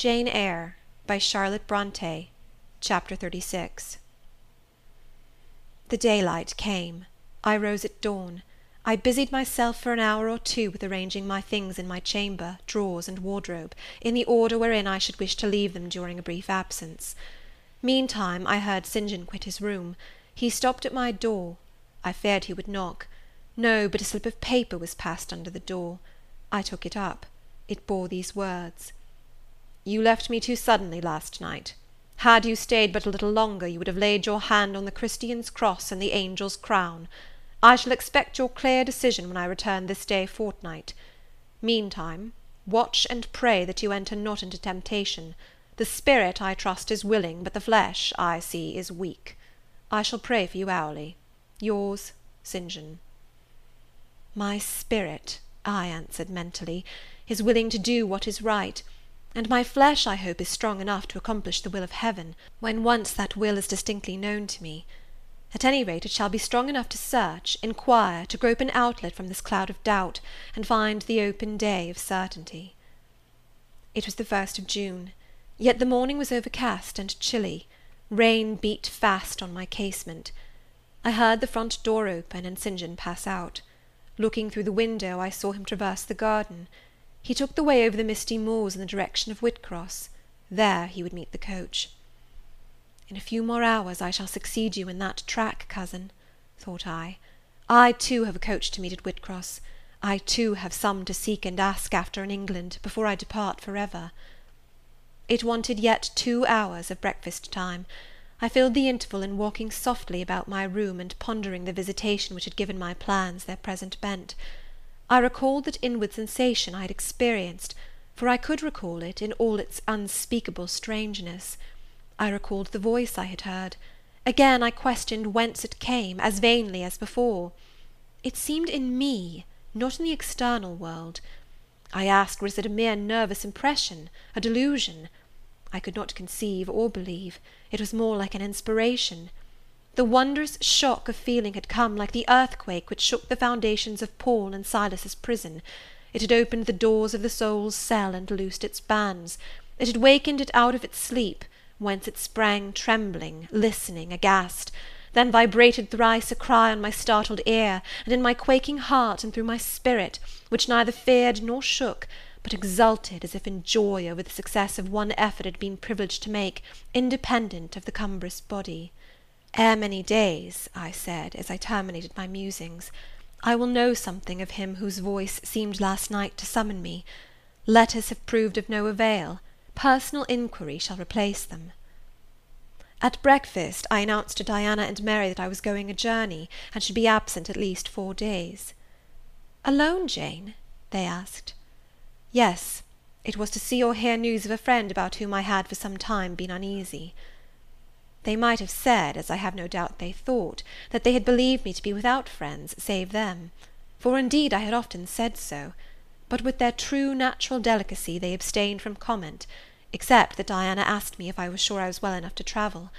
Jane Eyre by Charlotte Brontë Chapter XXXVI The daylight came. I rose at dawn. I busied myself for an hour or two with arranging my things in my chamber, drawers, and wardrobe, in the order wherein I should wish to leave them during a brief absence. Meantime, I heard St. John quit his room. He stopped at my door. I feared he would knock. No, but a slip of paper was passed under the door. I took it up. It bore these words: "You left me too suddenly last night. Had you stayed but a little longer, you would have laid your hand on the Christian's cross and the angel's crown. I shall expect your clear decision when I return this day fortnight. Meantime, watch and pray that you enter not into temptation. The spirit, I trust, is willing, but the flesh, I see, is weak. I shall pray for you hourly. Yours, St. John. My spirit, I answered mentally, is willing to do what is right; and my flesh, I hope, is strong enough to accomplish the will of Heaven, when once that will is distinctly known to me. At any rate, it shall be strong enough to search, inquire, to grope an outlet from this cloud of doubt, and find the open day of certainty. It was the first of June. Yet the morning was overcast and chilly; rain beat fast on my casement. I heard the front door open, and St. John pass out. Looking through the window, I saw him traverse the garden. He took the way over the misty moors in the direction of Whitcross; there he would meet the coach. In a few more hours I shall succeed you in that track, cousin, thought I. I, too, have a coach to meet at Whitcross; I, too, have some to seek and ask after in England, before I depart for ever. It wanted yet two hours of breakfast time. I filled the interval in walking softly about my room, and pondering the visitation which had given my plans their present bent. I recalled that inward sensation I had experienced, for I could recall it, in all its unspeakable strangeness. I recalled the voice I had heard. Again I questioned whence it came, as vainly as before. It seemed in me, not in the external world. I asked, was it a mere nervous impression, a delusion? I could not conceive or believe; it was more like an inspiration. The wondrous shock of feeling had come like the earthquake which shook the foundations of Paul and Silas's prison. It had opened the doors of the soul's cell and loosed its bands. It had wakened it out of its sleep, whence it sprang trembling, listening, aghast; then vibrated thrice a cry on my startled ear, and in my quaking heart, and through my spirit, which neither feared nor shook but exulted as if in joy over the success of one effort it had been privileged to make, independent of the cumbrous body. Ere many days, I said, as I terminated my musings, I will know something of him whose voice seemed last night to summon me. Letters have proved of no avail; personal inquiry shall replace them. At breakfast, I announced to Diana and Mary that I was going a journey, and should be absent at least four days. "Alone, Jane?" they asked. Yes; it was to see or hear news of a friend about whom I had for some time been uneasy. They might have said, as I have no doubt they thought, that they had believed me to be without friends, save them; for indeed I had often said so; but with their true natural delicacy they abstained from comment, except that Diana asked me if I was sure I was well enough to travel.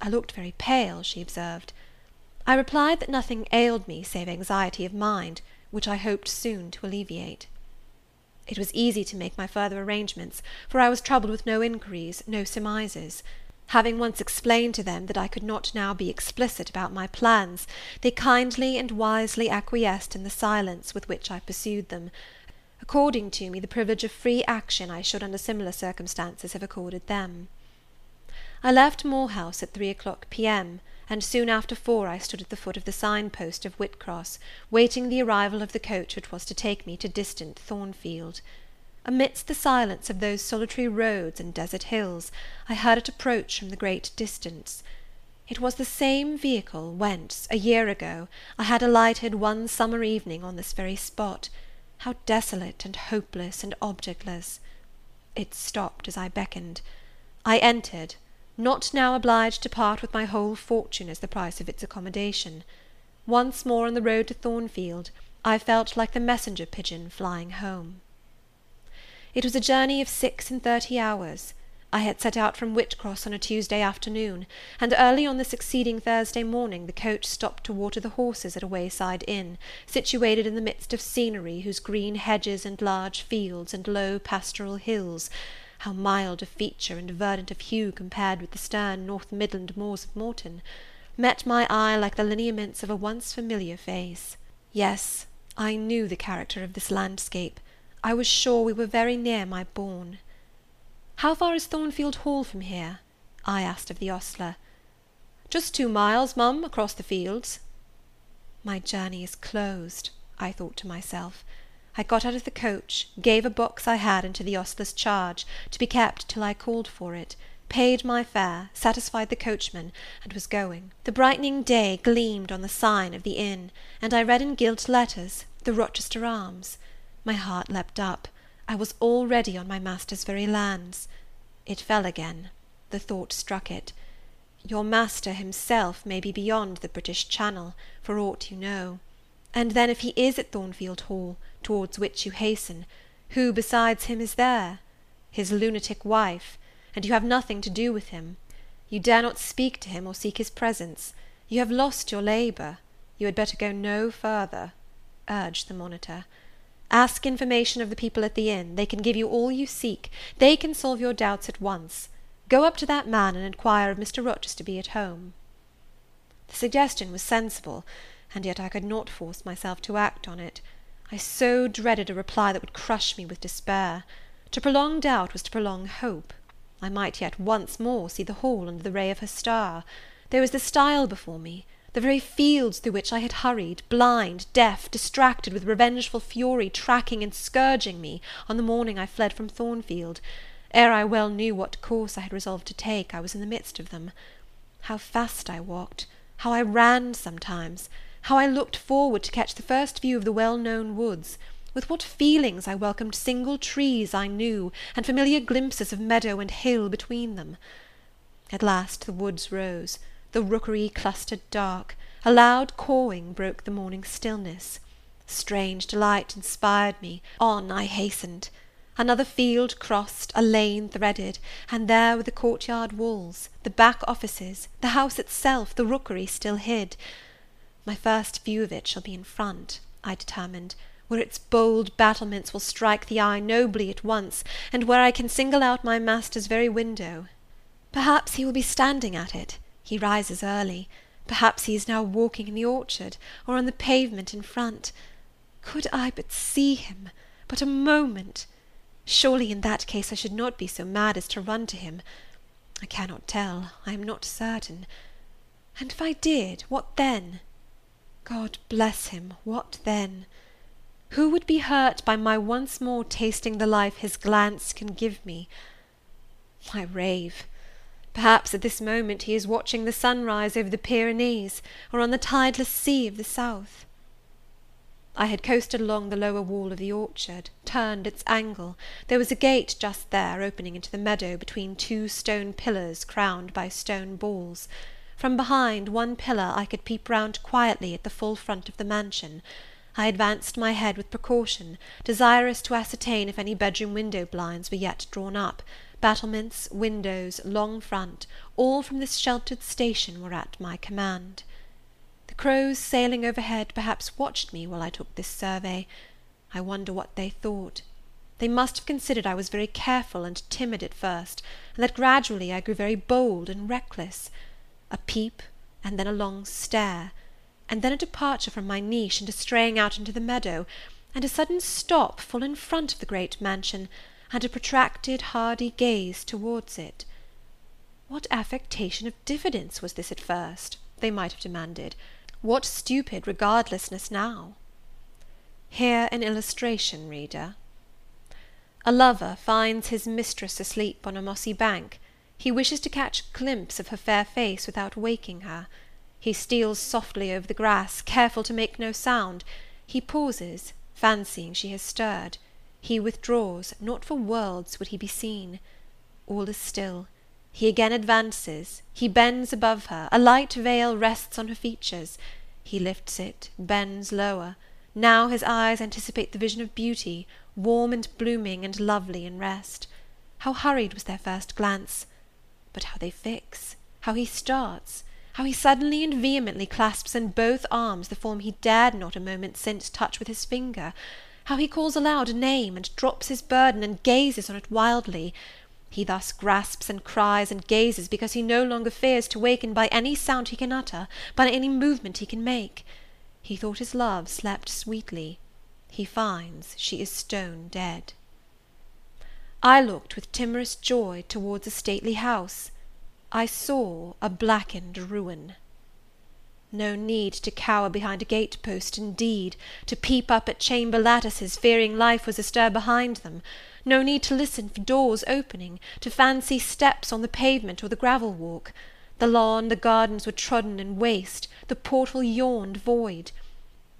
I looked very pale, she observed. I replied that nothing ailed me save anxiety of mind, which I hoped soon to alleviate. It was easy to make my further arrangements, for I was troubled with no inquiries, no surmises. Having once explained to them that I could not now be explicit about my plans, they kindly and wisely acquiesced in the silence with which I pursued them, according to me the privilege of free action I should under similar circumstances have accorded them. I left Moor House at three o'clock P.M and soon after four I stood at the foot of the sign post of Whitcross, waiting the arrival of the coach which was to take me to distant Thornfield. Amidst the silence of those solitary roads and desert hills, I heard it approach from the great distance. It was the same vehicle whence, a year ago, I had alighted one summer evening on this very spot. How desolate, and hopeless, and objectless! It stopped as I beckoned. I entered not now obliged to part with my whole fortune as the price of its accommodation. Once more on the road to Thornfield, I felt like the messenger pigeon flying home. It was a journey of six and thirty hours. I had set out from Whitcross on a Tuesday afternoon, and early on the succeeding Thursday morning the coach stopped to water the horses at a wayside inn, situated in the midst of scenery whose green hedges and large fields, and low pastoral hills how mild of feature and verdant of hue compared with the stern North Midland moors of Morton, met my eye like the lineaments of a once familiar face. Yes, I knew the character of this landscape; I was sure we were very near my bourne. "How far is Thornfield Hall from here?" I asked of the ostler. "Just two miles, Mum, across the fields." My journey is closed, I thought to myself. I got out of the coach, gave a box I had into the ostler's charge, to be kept till I called for it, paid my fare, satisfied the coachman, and was going. The brightening day gleamed on the sign of the inn, and I read in gilt letters, "The Rochester Arms." My heart leapt up. I was already on my master's very lands. It fell again. The thought struck it. Your master himself may be beyond the British Channel, for aught you know. And then if he is at Thornfield Hall, towards which you hasten, who besides him is there? His lunatic wife; and you have nothing to do with him. You dare not speak to him or seek his presence. You have lost your labour. You had better go no further," urged the monitor. "Ask information of the people at the inn; they can give you all you seek; they can solve your doubts at once. Go up to that man, and inquire if Mr. Rochester be at home." The suggestion was sensible and yet I could not force myself to act on it. I so dreaded a reply that would crush me with despair. To prolong doubt was to prolong hope. I might yet once more see the Hall under the ray of her star. There was the stile before me, the very fields through which I had hurried, blind, deaf, distracted with revengeful fury, tracking and scourging me, on the morning I fled from Thornfield. Ere I well knew what course I had resolved to take, I was in the midst of them. How fast I walked! how I ran sometimes! how I looked forward to catch the first view of the well known woods! with what feelings I welcomed single trees I knew, and familiar glimpses of meadow and hill between them! At last the woods rose, the rookery clustered dark, a loud cawing broke the morning stillness. Strange delight inspired me, on I hastened. Another field crossed, a lane threaded, and there were the courtyard walls, the back offices, the house itself, the rookery still hid. My first view of it shall be in front, I determined, where its bold battlements will strike the eye nobly at once, and where I can single out my master's very window. Perhaps he will be standing at it; he rises early; perhaps he is now walking in the orchard, or on the pavement in front. Could I but see him! but a moment! Surely, in that case, I should not be so mad as to run to him. I cannot tell, I am not certain. And if I did, what then? God bless him, what then? Who would be hurt by my once more tasting the life his glance can give me? I rave. Perhaps at this moment he is watching the sunrise over the Pyrenees, or on the tideless sea of the south. I had coasted along the lower wall of the orchard, turned its angle; there was a gate just there, opening into the meadow between two stone pillars crowned by stone balls. From behind one pillar I could peep round quietly at the full front of the mansion. I advanced my head with precaution, desirous to ascertain if any bedroom window blinds were yet drawn up; battlements, windows, long front, all from this sheltered station were at my command. The crows sailing overhead perhaps watched me while I took this survey. I wonder what they thought. They must have considered I was very careful and timid at first, and that gradually I grew very bold and reckless a peep, and then a long stare, and then a departure from my niche, and a straying out into the meadow, and a sudden stop full in front of the great mansion, and a protracted hardy gaze towards it. What affectation of diffidence was this at first? they might have demanded. What stupid regardlessness now? Here an illustration, reader. A lover finds his mistress asleep on a mossy bank. He wishes to catch a glimpse of her fair face without waking her. He steals softly over the grass, careful to make no sound. He pauses, fancying she has stirred. He withdraws, not for worlds would he be seen. All is still. He again advances, he bends above her, a light veil rests on her features. He lifts it, bends lower. Now his eyes anticipate the vision of beauty, warm and blooming and lovely in rest. How hurried was their first glance! But how they fix! how he starts! how he suddenly and vehemently clasps in both arms the form he dared not a moment since touch with his finger! How he calls aloud a name, and drops his burden, and gazes on it wildly! He thus grasps and cries and gazes because he no longer fears to waken by any sound he can utter, by any movement he can make. He thought his love slept sweetly. He finds she is stone dead. I looked with timorous joy towards a stately house. I saw a blackened ruin. No need to cower behind a gate post, indeed, to peep up at chamber lattices, fearing life was astir behind them no need to listen for doors opening, to fancy steps on the pavement or the gravel walk. The lawn, the gardens were trodden and waste, the portal yawned void.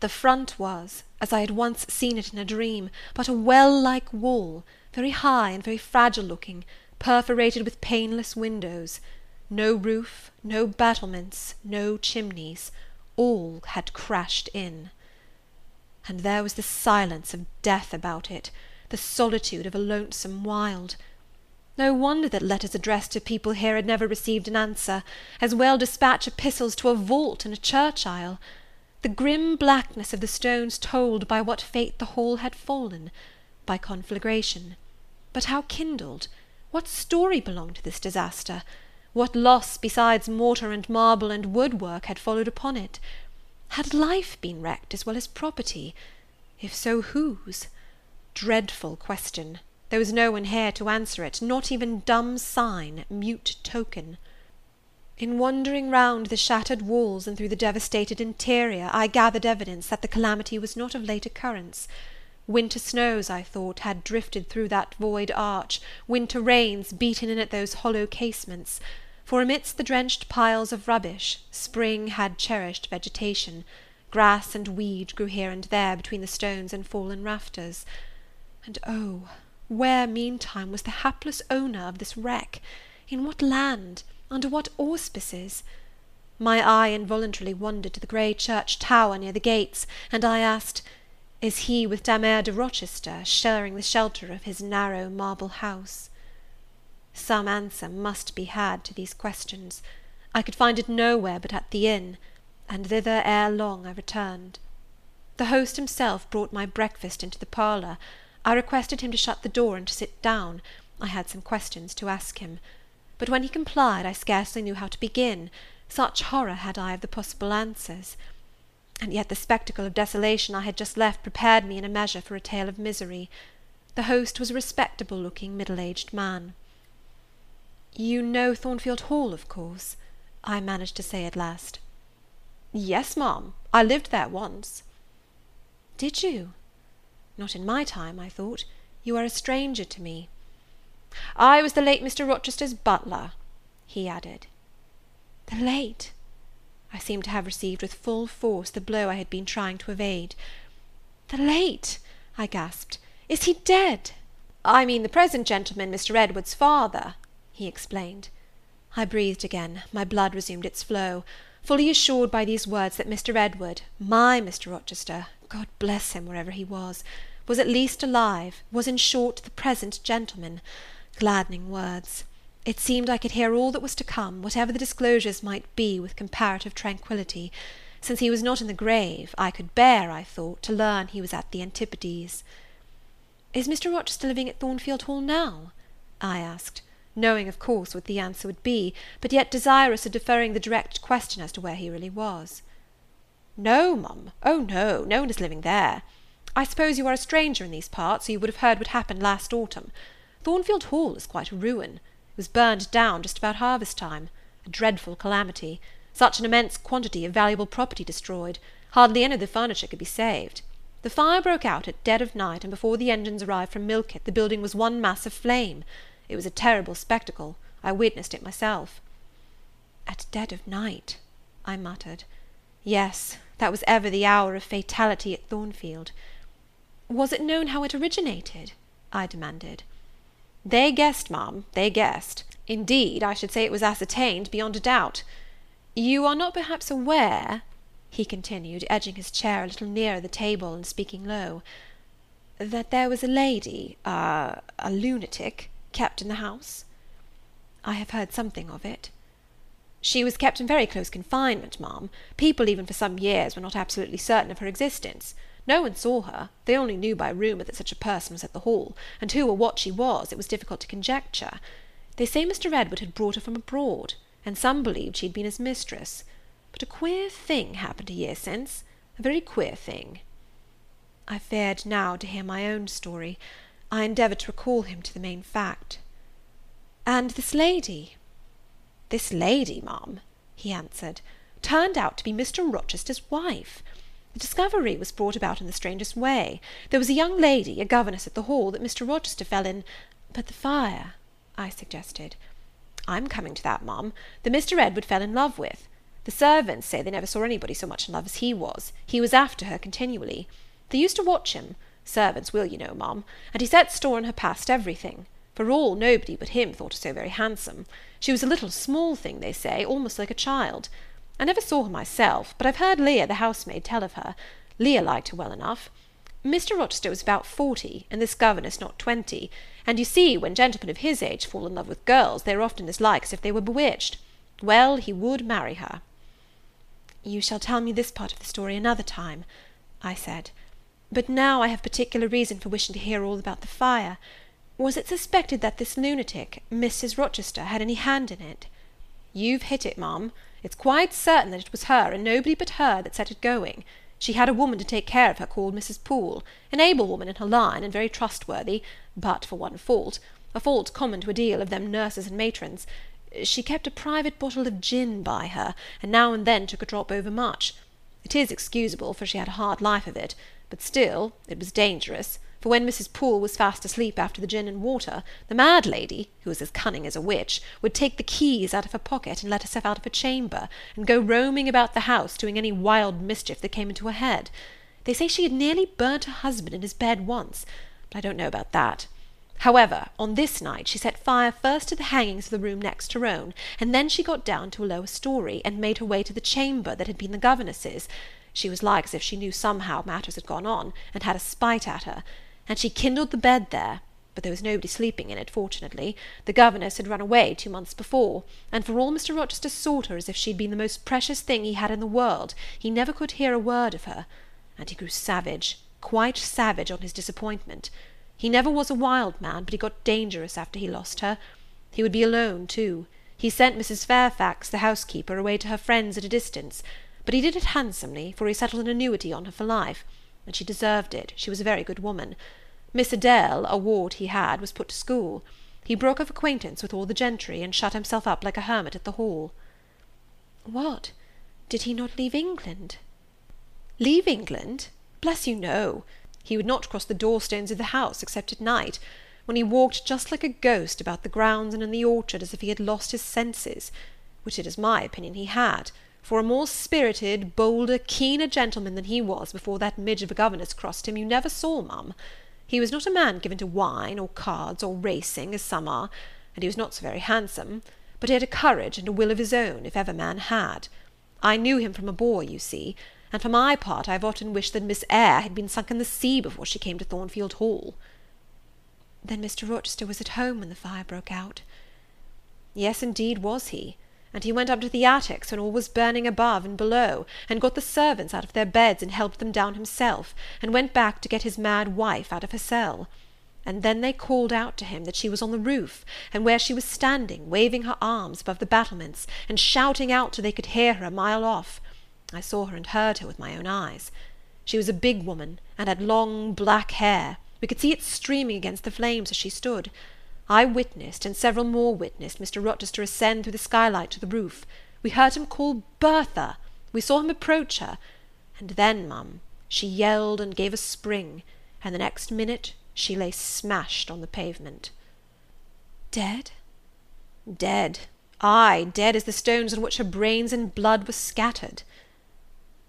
The front was, as I had once seen it in a dream, but a well like wall, very high and very fragile looking, perforated with paneless windows. No roof, no battlements, no chimneys, all had crashed in. And there was the silence of death about it the solitude of a lonesome wild. No wonder that letters addressed to people here had never received an answer, as well dispatch epistles to a vault in a church aisle. The grim blackness of the stones told by what fate the hall had fallen, by conflagration. But how kindled? What story belonged to this disaster? What loss besides mortar and marble and woodwork had followed upon it? Had life been wrecked as well as property? If so, whose? Dreadful question! There was no one here to answer it, not even dumb sign, mute token. In wandering round the shattered walls and through the devastated interior, I gathered evidence that the calamity was not of late occurrence. Winter snows, I thought, had drifted through that void arch, winter rains beaten in at those hollow casements; for amidst the drenched piles of rubbish, spring had cherished vegetation; grass and weed grew here and there between the stones and fallen rafters. And oh, where, meantime, was the hapless owner of this wreck? In what land? Under what auspices? My eye involuntarily wandered to the grey church tower near the gates, and I asked, Is he with Damer de Rochester sharing the shelter of his narrow marble house? Some answer must be had to these questions. I could find it nowhere but at the inn, and thither ere long I returned. The host himself brought my breakfast into the parlour, I requested him to shut the door and to sit down; I had some questions to ask him. But when he complied, I scarcely knew how to begin, such horror had I of the possible answers. And yet the spectacle of desolation I had just left prepared me in a measure for a tale of misery. The host was a respectable looking, middle aged man. "You know Thornfield Hall, of course?" I managed to say at last. "Yes, Ma'am, I lived there once." "Did you? Not in my time, I thought. You are a stranger to me." "I was the late Mr. Rochester's butler," he added. "The late?" I seemed to have received with full force the blow I had been trying to evade. "The late!" I gasped. "Is he dead?" "I mean the present gentleman, Mr. Edward's father," he explained. I breathed again, my blood resumed its flow, fully assured by these words that Mr. Edward, my Mr. Rochester God bless him, wherever he was! was at least alive, was, in short, the present gentleman. Gladdening words! It seemed I could hear all that was to come, whatever the disclosures might be, with comparative tranquillity. Since he was not in the grave, I could bear, I thought, to learn he was at the antipodes. "Is Mr. Rochester living at Thornfield Hall now?" I asked, knowing, of course, what the answer would be, but yet desirous of deferring the direct question as to where he really was. "No, Mum, oh no, no one is living there. I suppose you are a stranger in these parts, or you would have heard what happened last autumn. Thornfield Hall is quite a ruin. It was burned down just about harvest time. A dreadful calamity. Such an immense quantity of valuable property destroyed. Hardly any of the furniture could be saved. The fire broke out at dead of night, and before the engines arrived from Millcote the building was one mass of flame. It was a terrible spectacle. I witnessed it myself." "At dead of night!" I muttered. Yes, that was ever the hour of fatality at Thornfield. Was it known how it originated? I demanded. They guessed, Ma'am, they guessed. Indeed, I should say it was ascertained beyond a doubt. You are not perhaps aware, he continued, edging his chair a little nearer the table, and speaking low, that there was a lady, a, a lunatic, kept in the house? I have heard something of it. She was kept in very close confinement, Ma'am. People even for some years were not absolutely certain of her existence. No one saw her; they only knew by rumour that such a person was at the Hall, and who or what she was, it was difficult to conjecture. They say Mr. Edward had brought her from abroad, and some believed she had been his mistress. But a queer thing happened a year since, a very queer thing." I feared now to hear my own story. I endeavoured to recall him to the main fact. "And this lady?" "This lady, Ma'am," he answered, "turned out to be Mr. Rochester's wife. The discovery was brought about in the strangest way. There was a young lady, a governess at the Hall, that Mr. Rochester fell in but the fire, I suggested. I'm coming to that, Ma'am, that Mr. Edward fell in love with. The servants say they never saw anybody so much in love as he was. He was after her continually. They used to watch him. Servants will, you know, Ma'am. And he set store on her past everything. For all, nobody but him thought her so very handsome. She was a little small thing, they say, almost like a child. I never saw her myself, but I've heard Leah, the housemaid, tell of her. Leah liked her well enough. Mr. Rochester was about forty, and this governess not twenty, and you see, when gentlemen of his age fall in love with girls, they are often as like as if they were bewitched. Well, he would marry her. "You shall tell me this part of the story another time," I said; "but now I have particular reason for wishing to hear all about the fire. Was it suspected that this lunatic, Mrs. Rochester, had any hand in it?" "You've hit it, Ma'am. It's quite certain that it was her, and nobody but her, that set it going. She had a woman to take care of her called Mrs. Poole, an able woman in her line, and very trustworthy, but for one fault, a fault common to a deal of them nurses and matrons, she kept a private bottle of gin by her, and now and then took a drop overmuch. It is excusable, for she had a hard life of it, but still it was dangerous for when Mrs. Poole was fast asleep after the gin and water, the mad lady, who was as cunning as a witch, would take the keys out of her pocket, and let herself out of her chamber, and go roaming about the house, doing any wild mischief that came into her head. They say she had nearly burnt her husband in his bed once, but I don't know about that. However, on this night she set fire first to the hangings of the room next her own, and then she got down to a lower story, and made her way to the chamber that had been the governess's. She was like as if she knew somehow matters had gone on, and had a spite at her and she kindled the bed there, but there was nobody sleeping in it, fortunately. The governess had run away two months before, and for all Mr. Rochester sought her as if she'd been the most precious thing he had in the world, he never could hear a word of her, and he grew savage, quite savage on his disappointment. He never was a wild man, but he got dangerous after he lost her. He would be alone, too. He sent Mrs. Fairfax, the housekeeper, away to her friends at a distance, but he did it handsomely, for he settled an annuity on her for life and she deserved it, she was a very good woman. Miss Adele, a ward he had, was put to school. He broke off acquaintance with all the gentry, and shut himself up like a hermit at the Hall." "What! did he not leave England?" "Leave England? Bless you, no. He would not cross the door stones of the house, except at night, when he walked just like a ghost about the grounds and in the orchard, as if he had lost his senses, which it is my opinion he had for a more spirited, bolder, keener gentleman than he was before that midge of a governess crossed him, you never saw, ma'am. He was not a man given to wine, or cards, or racing, as some are, and he was not so very handsome, but he had a courage and a will of his own, if ever man had. I knew him from a boy, you see, and for my part I have often wished that Miss Eyre had been sunk in the sea before she came to Thornfield Hall." "Then Mr. Rochester was at home when the fire broke out?" "Yes, indeed was he and he went up to the attics when all was burning above and below, and got the servants out of their beds, and helped them down himself, and went back to get his mad wife out of her cell. And then they called out to him that she was on the roof, and where she was standing, waving her arms above the battlements, and shouting out till they could hear her a mile off. I saw her and heard her with my own eyes. She was a big woman, and had long black hair; we could see it streaming against the flames as she stood. I witnessed, and several more witnessed, Mr. Rochester ascend through the skylight to the roof. We heard him call Bertha. We saw him approach her. And then, ma'am, she yelled and gave a spring, and the next minute she lay smashed on the pavement." "Dead?" "Dead. Ay, dead as the stones on which her brains and blood were scattered."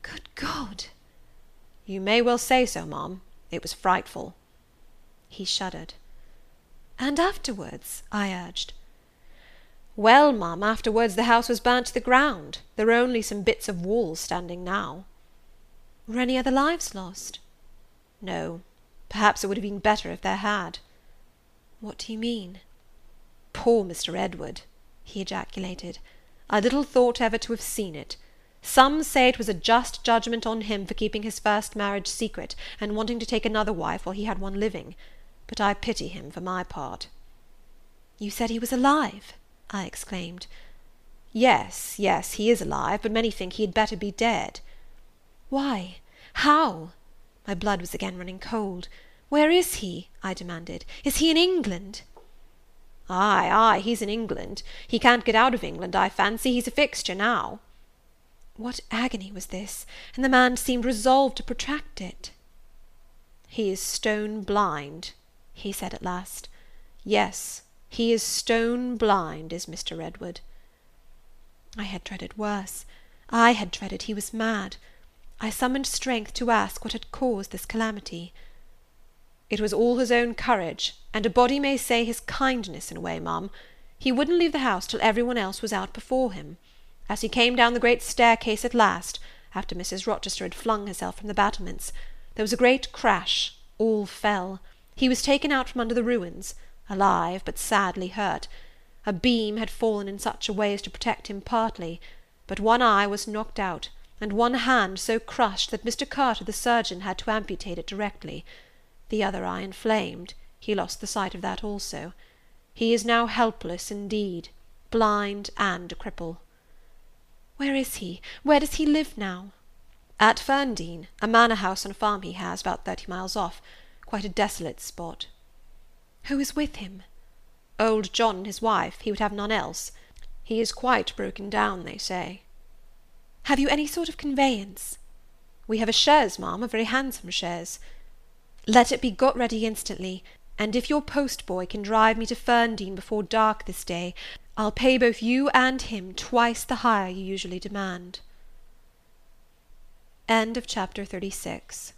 "Good God!" "You may well say so, ma'am. It was frightful." He shuddered. "And afterwards?" I urged. "Well, ma'am, afterwards the house was burnt to the ground. There are only some bits of walls standing now." "Were any other lives lost?" "No. Perhaps it would have been better if there had." "What do you mean?" "Poor Mr. Edward!" he ejaculated. "I little thought ever to have seen it. Some say it was a just judgment on him for keeping his first marriage secret, and wanting to take another wife while he had one living; but I pity him for my part." "You said he was alive?" I exclaimed. "Yes, yes, he is alive, but many think he had better be dead." "Why? How?" My blood was again running cold. "Where is he?" I demanded. "Is he in England?" "Ay, ay, he's in England. He can't get out of England, I fancy; he's a fixture now." What agony was this! and the man seemed resolved to protract it. "He is stone blind," he said at last. "Yes, he is stone blind, is Mr. Edward." I had dreaded worse. I had dreaded he was mad. I summoned strength to ask what had caused this calamity. "It was all his own courage, and a body may say his kindness, in a way, Ma'am. He wouldn't leave the house till every one else was out before him. As he came down the great staircase at last, after Mrs. Rochester had flung herself from the battlements, there was a great crash, all fell; he was taken out from under the ruins, alive, but sadly hurt; a beam had fallen in such a way as to protect him partly, but one eye was knocked out, and one hand so crushed that Mr. Carter the surgeon had to amputate it directly; the other eye inflamed, he lost the sight of that also. He is now helpless indeed, blind and a cripple. Where is he? Where does he live now?" "At Ferndean, a manor house on a farm he has, about thirty miles off. Quite a desolate spot." "Who is with him?" "Old John and his wife; he would have none else. He is quite broken down, they say." "Have you any sort of conveyance?" "We have a chaise, Ma'am, a very handsome chaise." "Let it be got ready instantly, and if your post boy can drive me to Ferndean before dark this day, I'll pay both you and him twice the hire you usually demand." CHAPTER XXXVII.